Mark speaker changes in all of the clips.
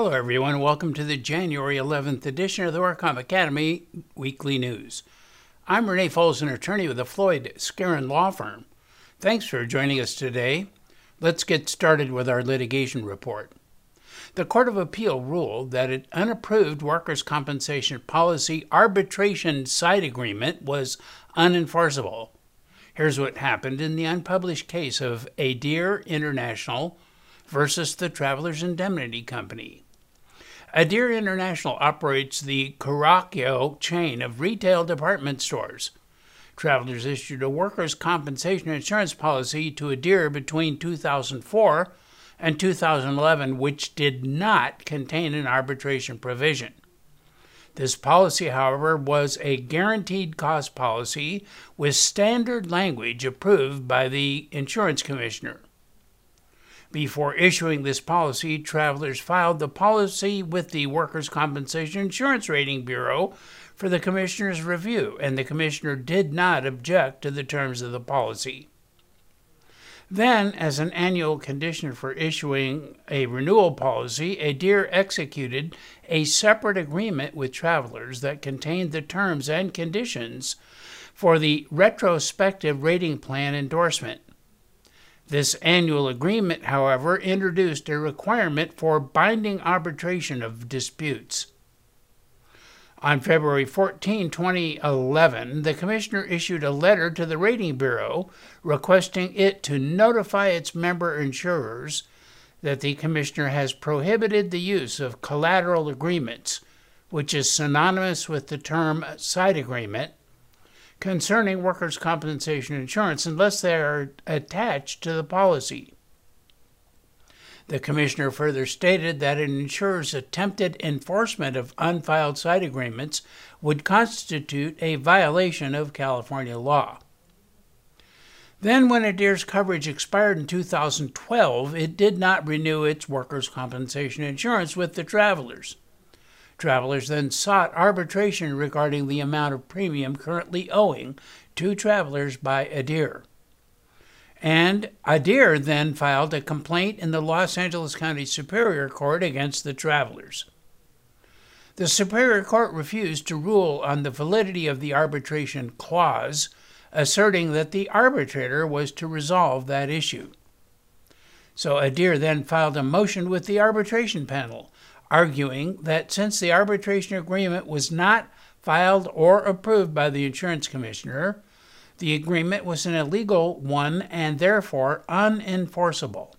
Speaker 1: Hello, everyone. Welcome to the January 11th edition of the WorkComp Academy Weekly News. I'm Renee Foles, an attorney with the Floyd Skeren Law Firm. Thanks for joining us today. Let's get started with our litigation report. The Court of Appeal ruled that an unapproved workers' compensation policy arbitration side agreement was unenforceable. Here's what happened in the unpublished case of Adair International versus the Travelers Indemnity Company. Adair International operates the Caraccio chain of retail department stores. Travelers issued a workers' compensation insurance policy to Adair between 2004 and 2011, which did not contain an arbitration provision. This policy, however, was a guaranteed cost policy with standard language approved by the insurance commissioner. Before issuing this policy, travelers filed the policy with the Workers' Compensation Insurance Rating Bureau for the Commissioner's review, and the Commissioner did not object to the terms of the policy. Then, as an annual condition for issuing a renewal policy, Adair executed a separate agreement with travelers that contained the terms and conditions for the retrospective rating plan endorsement. This annual agreement, however, introduced a requirement for binding arbitration of disputes. On February 14, 2011, the Commissioner issued a letter to the Rating Bureau requesting it to notify its member insurers that the Commissioner has prohibited the use of collateral agreements, which is synonymous with the term side agreement, concerning workers' compensation insurance unless they are attached to the policy. The Commissioner further stated that an insurer's attempted enforcement of unfiled side agreements would constitute a violation of California law. Then, when Adair's coverage expired in 2012, it did not renew its workers' compensation insurance with the travelers. Travelers then sought arbitration regarding the amount of premium currently owing to travelers by Adair. And Adair then filed a complaint in the Los Angeles County Superior Court against the travelers. The Superior Court refused to rule on the validity of the arbitration clause, asserting that the arbitrator was to resolve that issue. So Adair then filed a motion with the arbitration panel, arguing that since the arbitration agreement was not filed or approved by the insurance commissioner, the agreement was an illegal one and therefore unenforceable.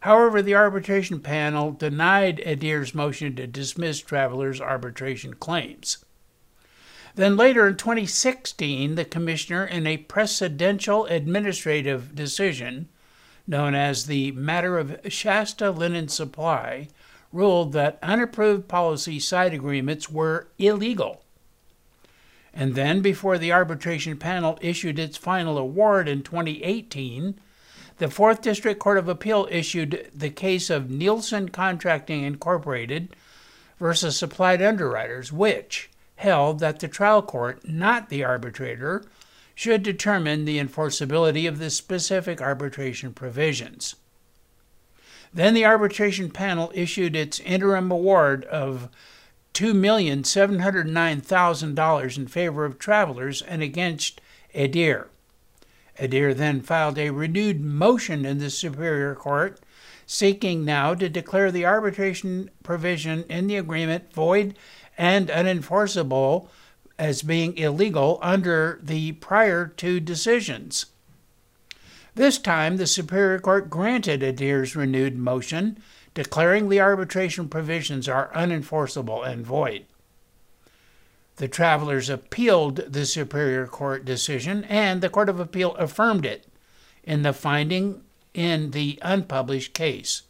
Speaker 1: However, the arbitration panel denied Adair's motion to dismiss travelers' arbitration claims. Then later in 2016, the commissioner, in a precedential administrative decision known as the Matter of Shasta Linen Supply, ruled that unapproved policy side agreements were illegal. And then, before the arbitration panel issued its final award in 2018, the 4th District Court of Appeal issued the case of Nielsen Contracting Incorporated versus Applied Underwriters, which held that the trial court, not the arbitrator, should determine the enforceability of the specific arbitration provisions. Then the arbitration panel issued its interim award of $2,709,000 in favor of travelers and against Adair. Adair then filed a renewed motion in the Superior Court seeking now to declare the arbitration provision in the agreement void and unenforceable as being illegal under the prior two decisions. This time, the Superior Court granted Adair's renewed motion, declaring the arbitration provisions are unenforceable and void. The travelers appealed the Superior Court decision, and the Court of Appeal affirmed it in the finding in the unpublished case.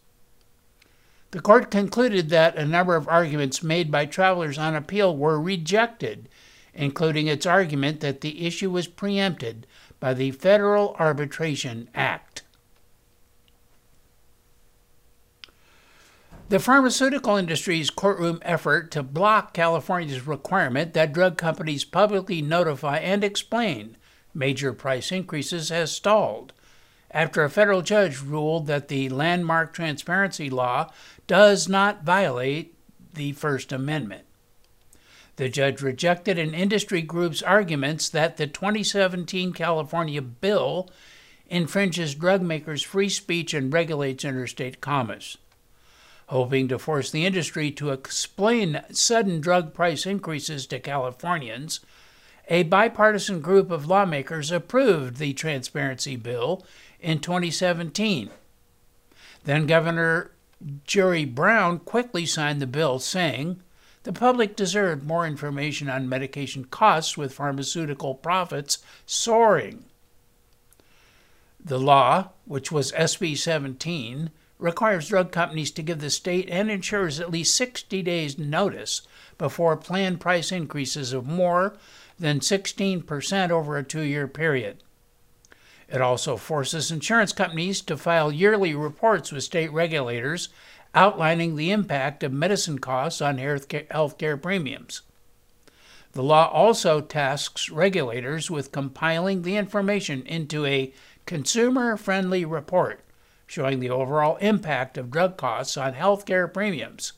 Speaker 1: The court concluded that a number of arguments made by travelers on appeal were rejected, including its argument that the issue was preempted by the Federal Arbitration Act. The pharmaceutical industry's courtroom effort to block California's requirement that drug companies publicly notify and explain major price increases has stalled, after a federal judge ruled that the landmark transparency law does not violate the First Amendment. The judge rejected an industry group's arguments that the 2017 California bill infringes drug makers' free speech and regulates interstate commerce. Hoping to force the industry to explain sudden drug price increases to Californians, a bipartisan group of lawmakers approved the transparency bill in 2017. Then Governor Jerry Brown quickly signed the bill, saying the public deserved more information on medication costs with pharmaceutical profits soaring. The law, which was SB 17, requires drug companies to give the state and insurers at least 60 days' notice before planned price increases of more than 16% over a two year period. It also forces insurance companies to file yearly reports with state regulators outlining the impact of medicine costs on health care premiums. The law also tasks regulators with compiling the information into a consumer friendly report showing the overall impact of drug costs on health care premiums.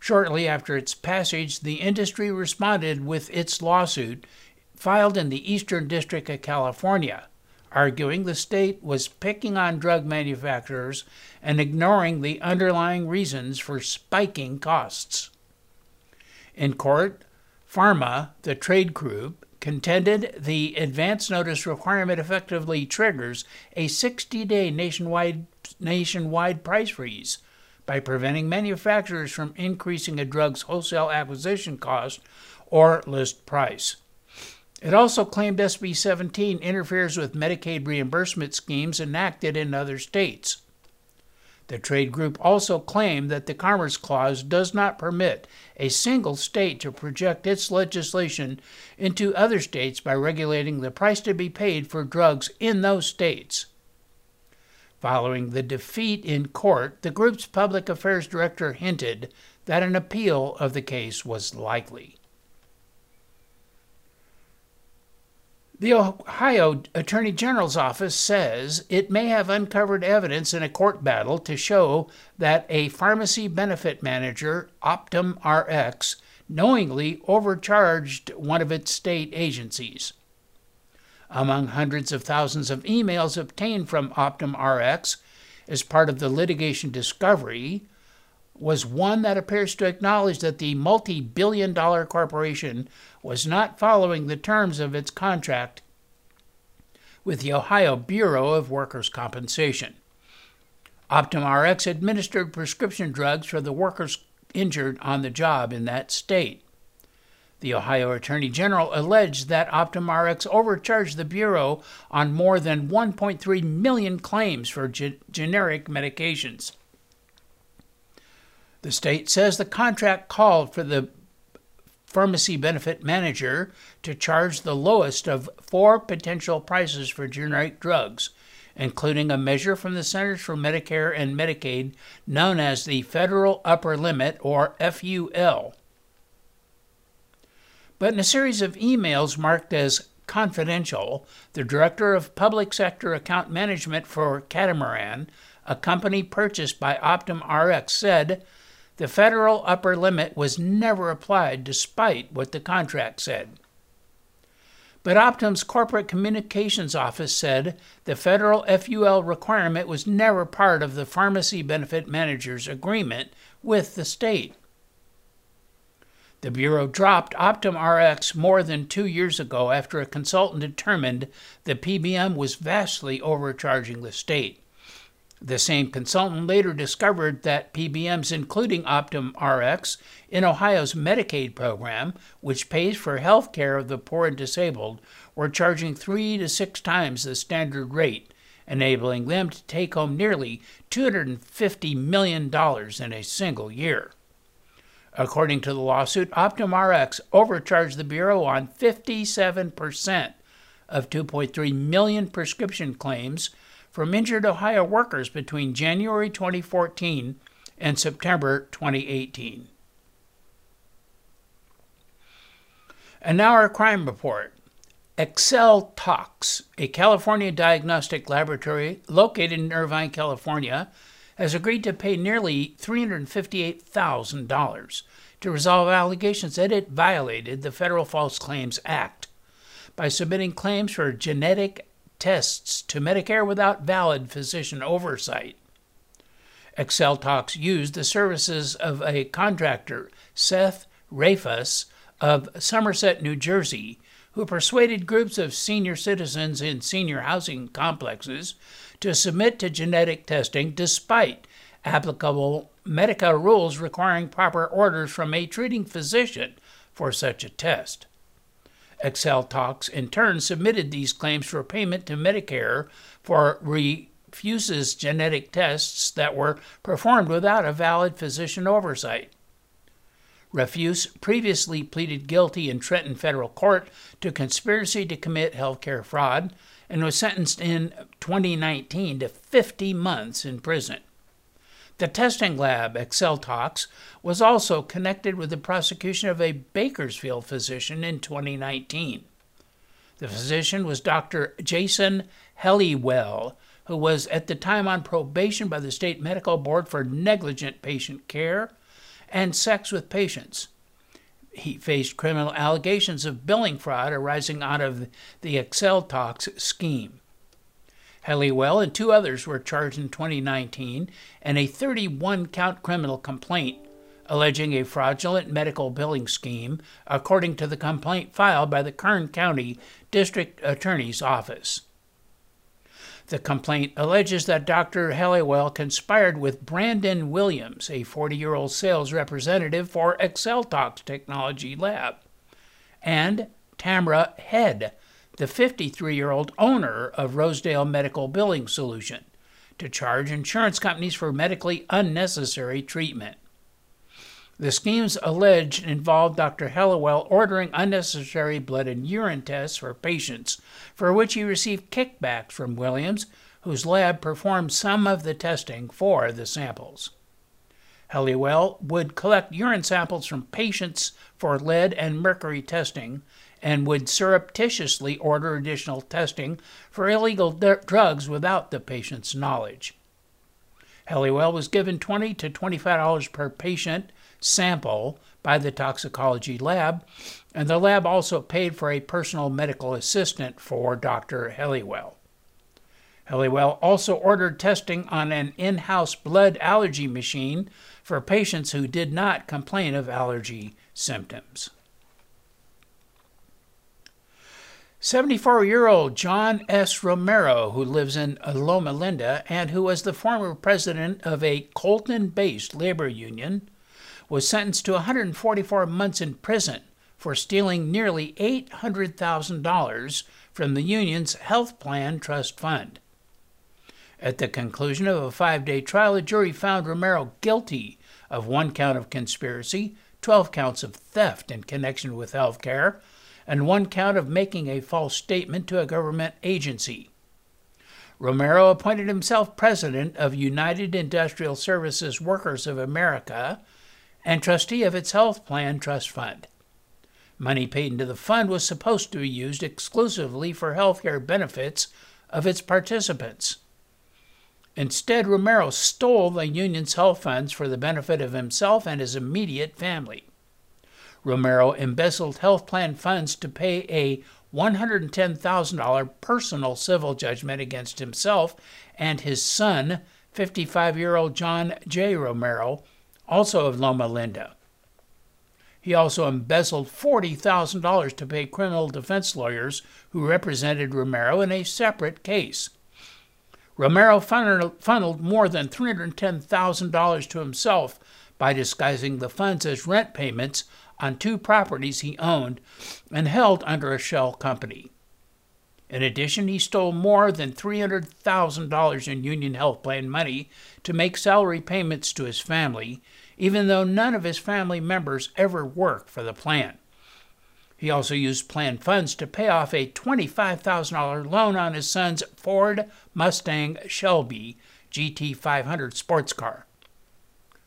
Speaker 1: Shortly after its passage, the industry responded with its lawsuit filed in the Eastern District of California arguing the state was picking on drug manufacturers and ignoring the underlying reasons for spiking costs. In court, PhRMA, the trade group, contended the advance notice requirement effectively triggers a 60 day nationwide, nationwide price freeze by preventing manufacturers from increasing a drug's wholesale acquisition cost or list price. It also claimed SB 17 interferes with Medicaid reimbursement schemes enacted in other states. The trade group also claimed that the Commerce Clause does not permit a single state to project its legislation into other states by regulating the price to be paid for drugs in those states. Following the defeat in court, the group's public affairs director hinted that an appeal of the case was likely. The Ohio Attorney General's office says it may have uncovered evidence in a court battle to show that a pharmacy benefit manager, Optum RX, knowingly overcharged one of its state agencies. Among hundreds of thousands of emails obtained from Optum RX as part of the litigation discovery, was one that appears to acknowledge that the multi billion dollar corporation was not following the terms of its contract with the Ohio Bureau of Workers' Compensation. OptumRx administered prescription drugs for the workers injured on the job in that state. The Ohio Attorney General alleged that OptumRx overcharged the Bureau on more than 1.3 million claims for ge- generic medications. The state says the contract called for the pharmacy benefit manager to charge the lowest of four potential prices for generic drugs, including a measure from the Centers for Medicare and Medicaid known as the Federal Upper Limit, or FUL. But in a series of emails marked as confidential, the director of public sector account management for Catamaran, a company purchased by Optum RX, said the federal upper limit was never applied despite what the contract said. But Optum's corporate communications office said the federal FUL requirement was never part of the pharmacy benefit manager's agreement with the state. The Bureau dropped Optum RX more than two years ago after a consultant determined the PBM was vastly overcharging the state. The same consultant later discovered that PBMs, including Optum Rx, in Ohio's Medicaid program, which pays for health care of the poor and disabled, were charging three to six times the standard rate, enabling them to take home nearly $250 million in a single year. According to the lawsuit, Optum Rx overcharged the Bureau on 57% of 2.3 million prescription claims from injured Ohio workers between January 2014 and September 2018. And now our crime report. Excel Tox, a California diagnostic laboratory located in Irvine, California, has agreed to pay nearly $358,000 to resolve allegations that it violated the Federal False Claims Act by submitting claims for genetic tests to Medicare without valid physician oversight. Excel Tox used the services of a contractor, Seth Rafus of Somerset, New Jersey, who persuaded groups of senior citizens in senior housing complexes to submit to genetic testing despite applicable Medicare rules requiring proper orders from a treating physician for such a test. Excel Tox in turn submitted these claims for payment to Medicare for Rafus's genetic tests that were performed without a valid physician oversight. Rafus previously pleaded guilty in Trenton federal court to conspiracy to commit healthcare fraud and was sentenced in 2019 to 50 months in prison. The testing lab, ExcelTox, was also connected with the prosecution of a Bakersfield physician in 2019. The physician was Dr. Jason Helliwell, who was at the time on probation by the State Medical Board for negligent patient care and sex with patients. He faced criminal allegations of billing fraud arising out of the Excel Tox scheme. Helliwell and two others were charged in 2019 in a 31 count criminal complaint alleging a fraudulent medical billing scheme, according to the complaint filed by the Kern County District Attorney's Office. The complaint alleges that Dr. Helliwell conspired with Brandon Williams, a 40 year old sales representative for ExcelTox Technology Lab, and Tamra Head, the 53 year old owner of Rosedale Medical Billing Solution, to charge insurance companies for medically unnecessary treatment. The schemes alleged involved Dr. Helliwell ordering unnecessary blood and urine tests for patients, for which he received kickbacks from Williams, whose lab performed some of the testing for the samples. Helliwell would collect urine samples from patients for lead and mercury testing and would surreptitiously order additional testing for illegal d- drugs without the patient's knowledge. Helliwell was given 20 to $25 per patient sample by the toxicology lab, and the lab also paid for a personal medical assistant for Dr. Helliwell. Helliwell also ordered testing on an in house blood allergy machine for patients who did not complain of allergy symptoms. 74 year old John S. Romero, who lives in Loma Linda and who was the former president of a Colton based labor union, was sentenced to 144 months in prison for stealing nearly $800,000 from the union's health plan trust fund. At the conclusion of a five day trial, a jury found Romero guilty of one count of conspiracy, 12 counts of theft in connection with health care, and one count of making a false statement to a government agency. Romero appointed himself president of United Industrial Services Workers of America and trustee of its health plan trust fund. Money paid into the fund was supposed to be used exclusively for health care benefits of its participants. Instead, Romero stole the union's health funds for the benefit of himself and his immediate family. Romero embezzled health plan funds to pay a $110,000 personal civil judgment against himself and his son, 55 year old John J. Romero, also of Loma Linda. He also embezzled $40,000 to pay criminal defense lawyers who represented Romero in a separate case. Romero funneled more than $310,000 to himself by disguising the funds as rent payments on two properties he owned and held under a shell company. In addition, he stole more than $300,000 in Union Health Plan money to make salary payments to his family, even though none of his family members ever worked for the plan. He also used plan funds to pay off a $25,000 loan on his son's Ford Mustang Shelby GT500 sports car.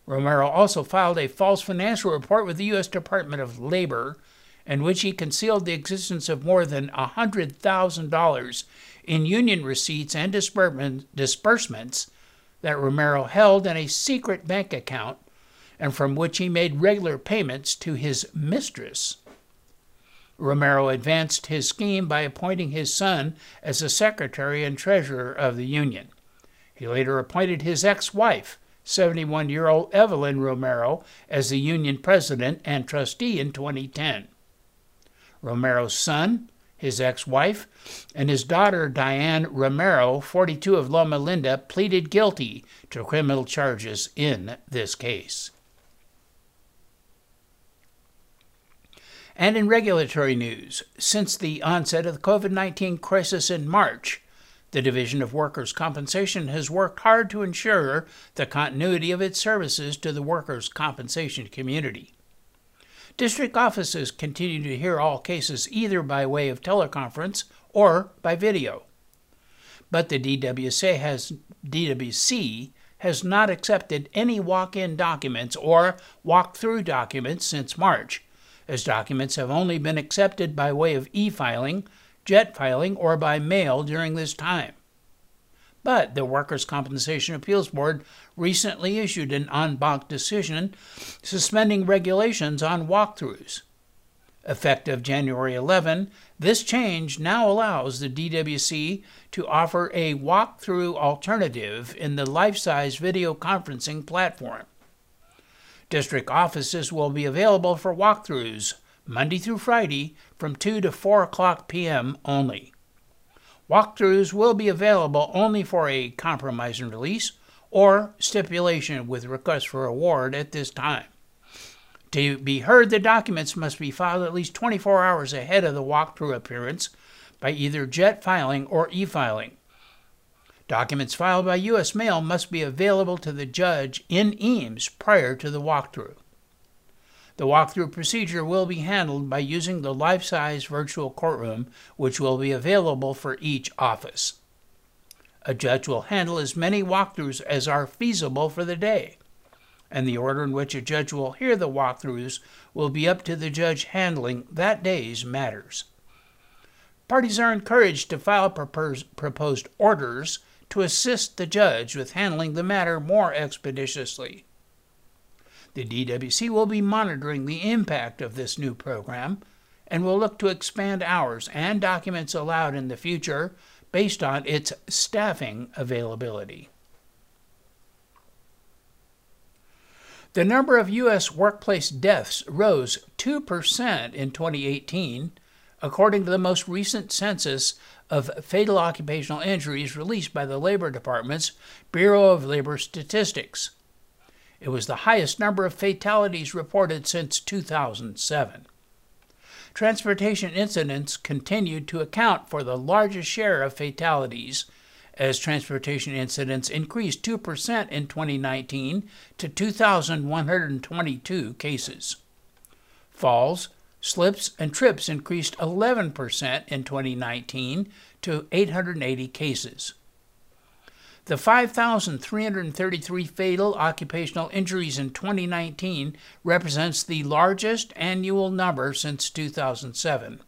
Speaker 1: Romero also filed a false financial report with the U.S. Department of Labor in which he concealed the existence of more than $100,000 in union receipts and disbursements that Romero held in a secret bank account and from which he made regular payments to his mistress. Romero advanced his scheme by appointing his son as the secretary and treasurer of the union. He later appointed his ex wife, 71 year old Evelyn Romero, as the union president and trustee in 2010. Romero's son, his ex wife, and his daughter Diane Romero, 42 of Loma Linda, pleaded guilty to criminal charges in this case. And in regulatory news, since the onset of the COVID 19 crisis in March, the Division of Workers' Compensation has worked hard to ensure the continuity of its services to the workers' compensation community. District offices continue to hear all cases either by way of teleconference or by video. But the DWC has, DWC has not accepted any walk in documents or walk through documents since March as documents have only been accepted by way of e filing, JET filing, or by mail during this time. But the Workers' Compensation Appeals Board recently issued an en banc decision suspending regulations on walkthroughs. Effective January 11, this change now allows the DWC to offer a walkthrough alternative in the Lifesize video conferencing platform. District offices will be available for walkthroughs Monday through Friday from 2 to 4 o'clock p.m. only. Walkthroughs will be available only for a compromise and release or stipulation with request for award at this time. To be heard, the documents must be filed at least 24 hours ahead of the walkthrough appearance by either JET filing or e filing. Documents filed by U.S. mail must be available to the judge in EAMS prior to the walkthrough. The walkthrough procedure will be handled by using the Lifesize virtual courtroom, which will be available for each office. A judge will handle as many walkthroughs as are feasible for the day, and the order in which a judge will hear the walkthroughs will be up to the judge handling that day's matters. Parties are encouraged to file proposed orders to assist the judge with handling the matter more expeditiously. The DWC will be monitoring the impact of this new program and will look to expand hours and documents allowed in the future based on its staffing availability. The number of U.S. workplace deaths rose 2% in 2018, according to the most recent census of fatal occupational injuries released by the Labor Department's Bureau of Labor Statistics. It was the highest number of fatalities reported since 2007. Transportation incidents continued to account for the largest share of fatalities, as transportation incidents increased 2% in 2019 to 2,122 cases. Falls, Slips and trips increased 11% in 2019 to 880 cases. The 5,333 fatal occupational injuries in 2019 represents the largest annual number since 2007.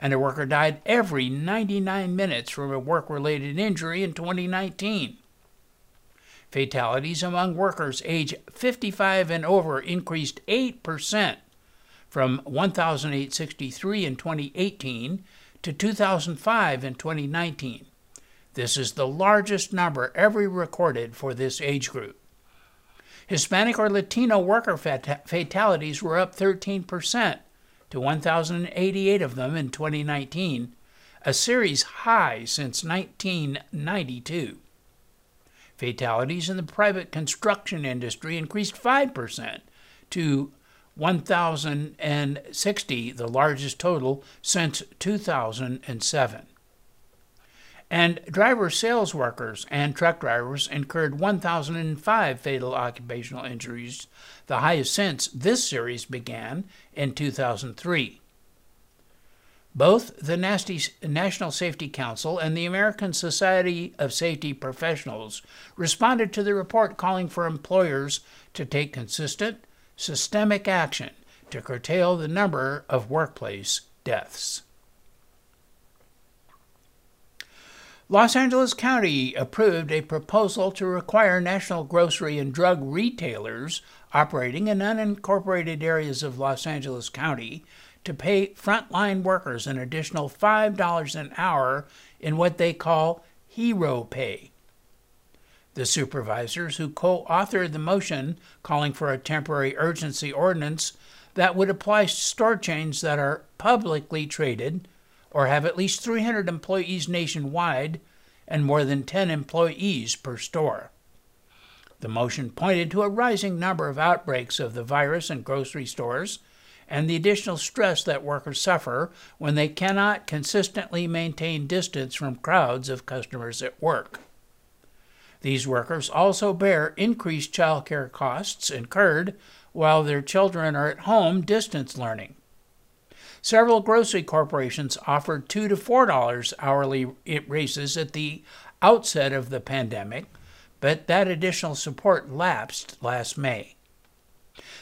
Speaker 1: And a worker died every 99 minutes from a work related injury in 2019. Fatalities among workers age 55 and over increased 8% from 1,863 in 2018 to 2,005 in 2019. This is the largest number ever recorded for this age group. Hispanic or Latino worker fat- fatalities were up 13% to 1,088 of them in 2019, a series high since 1992. Fatalities in the private construction industry increased 5% to 1,060, the largest total since 2007. And driver sales workers and truck drivers incurred 1,005 fatal occupational injuries, the highest since this series began in 2003. Both the National Safety Council and the American Society of Safety Professionals responded to the report calling for employers to take consistent, systemic action to curtail the number of workplace deaths. Los Angeles County approved a proposal to require national grocery and drug retailers operating in unincorporated areas of Los Angeles County to pay frontline workers an additional $5 an hour in what they call hero pay. The supervisors who co authored the motion calling for a temporary urgency ordinance that would apply to store chains that are publicly traded or have at least 300 employees nationwide and more than 10 employees per store. The motion pointed to a rising number of outbreaks of the virus in grocery stores and the additional stress that workers suffer when they cannot consistently maintain distance from crowds of customers at work. These workers also bear increased child care costs incurred while their children are at home distance learning. Several grocery corporations offered two to four dollars hourly raises at the outset of the pandemic, but that additional support lapsed last May.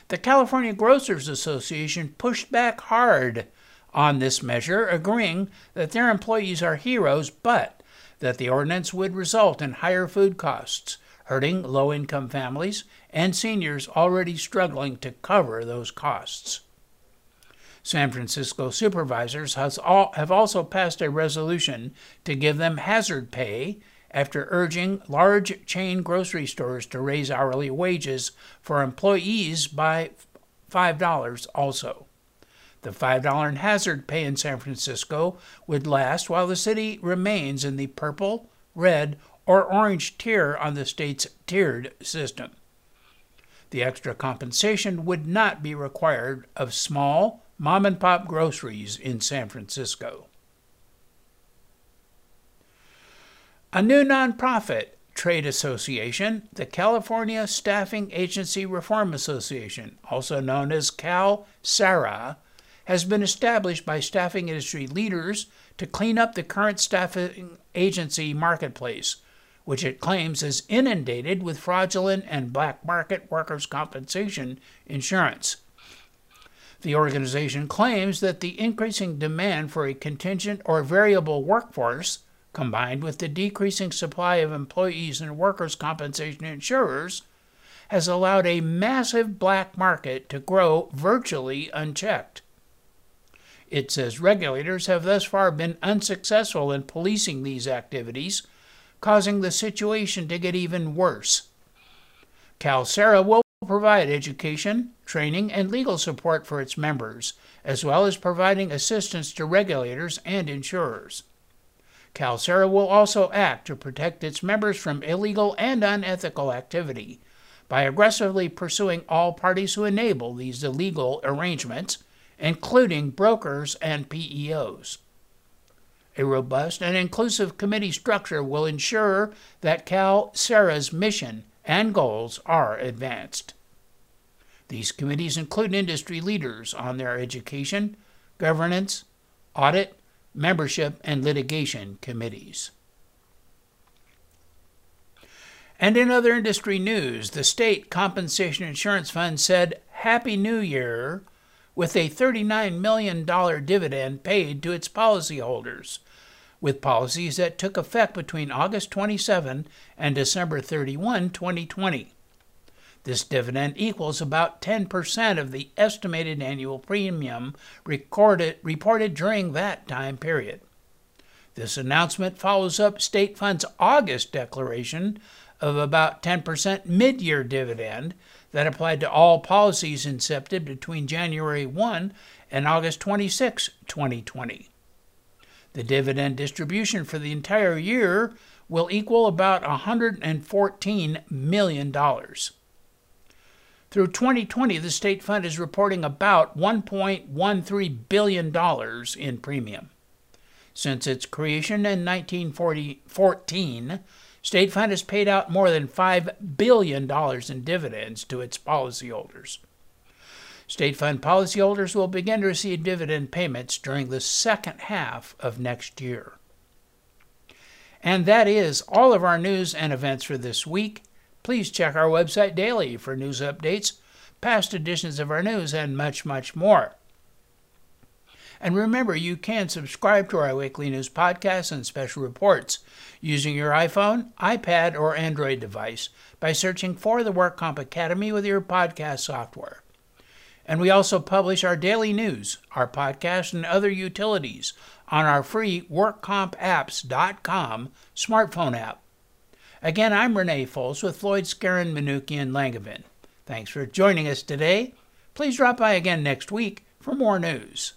Speaker 1: The California Grocers Association pushed back hard on this measure, agreeing that their employees are heroes, but that the ordinance would result in higher food costs, hurting low income families and seniors already struggling to cover those costs. San Francisco supervisors have also passed a resolution to give them hazard pay after urging large chain grocery stores to raise hourly wages for employees by $5 also. The $5 in hazard pay in San Francisco would last while the city remains in the purple, red, or orange tier on the state's tiered system. The extra compensation would not be required of small, mom and pop groceries in San Francisco. A new nonprofit trade association, the California Staffing Agency Reform Association, also known as Cal SARA, has been established by staffing industry leaders to clean up the current staffing agency marketplace, which it claims is inundated with fraudulent and black market workers' compensation insurance. The organization claims that the increasing demand for a contingent or variable workforce, combined with the decreasing supply of employees and workers' compensation insurers, has allowed a massive black market to grow virtually unchecked. It says regulators have thus far been unsuccessful in policing these activities, causing the situation to get even worse. CalSARA will provide education, training, and legal support for its members, as well as providing assistance to regulators and insurers. CalSARA will also act to protect its members from illegal and unethical activity by aggressively pursuing all parties who enable these illegal arrangements, including brokers and PEOs. A robust and inclusive committee structure will ensure that CalSARA's mission and goals are advanced. These committees include industry leaders on their education, governance, audit, membership, and litigation committees. And in other industry news, the State Compensation Insurance Fund said Happy New Year with a $39 million dividend paid to its policyholders with policies that took effect between August 27 and December 31, 2020. This dividend equals about 10% of the estimated annual premium recorded, reported during that time period. This announcement follows up State Fund's August declaration of about 10% mid year dividend that applied to all policies incepted between January 1 and August 26, 2020. The dividend distribution for the entire year will equal about $114 million. Through 2020, the state fund is reporting about $1.13 billion in premium. Since its creation in 1914, State Fund has paid out more than $5 billion in dividends to its policyholders. State fund policyholders will begin to receive dividend payments during the second half of next year. And that is all of our news and events for this week. Please check our website daily for news updates, past editions of our news, and much, much more. And remember, you can subscribe to our weekly news podcasts and special reports using your iPhone, iPad, or Android device by searching for the WorkComp Academy with your podcast software. And we also publish our daily news, our podcast, and other utilities on our free WorkCompApps.com smartphone app. Again, I'm Renee Foles with Floyd Skeren, Manukian, Langevin. Thanks for joining us today. Please drop by again next week for more news.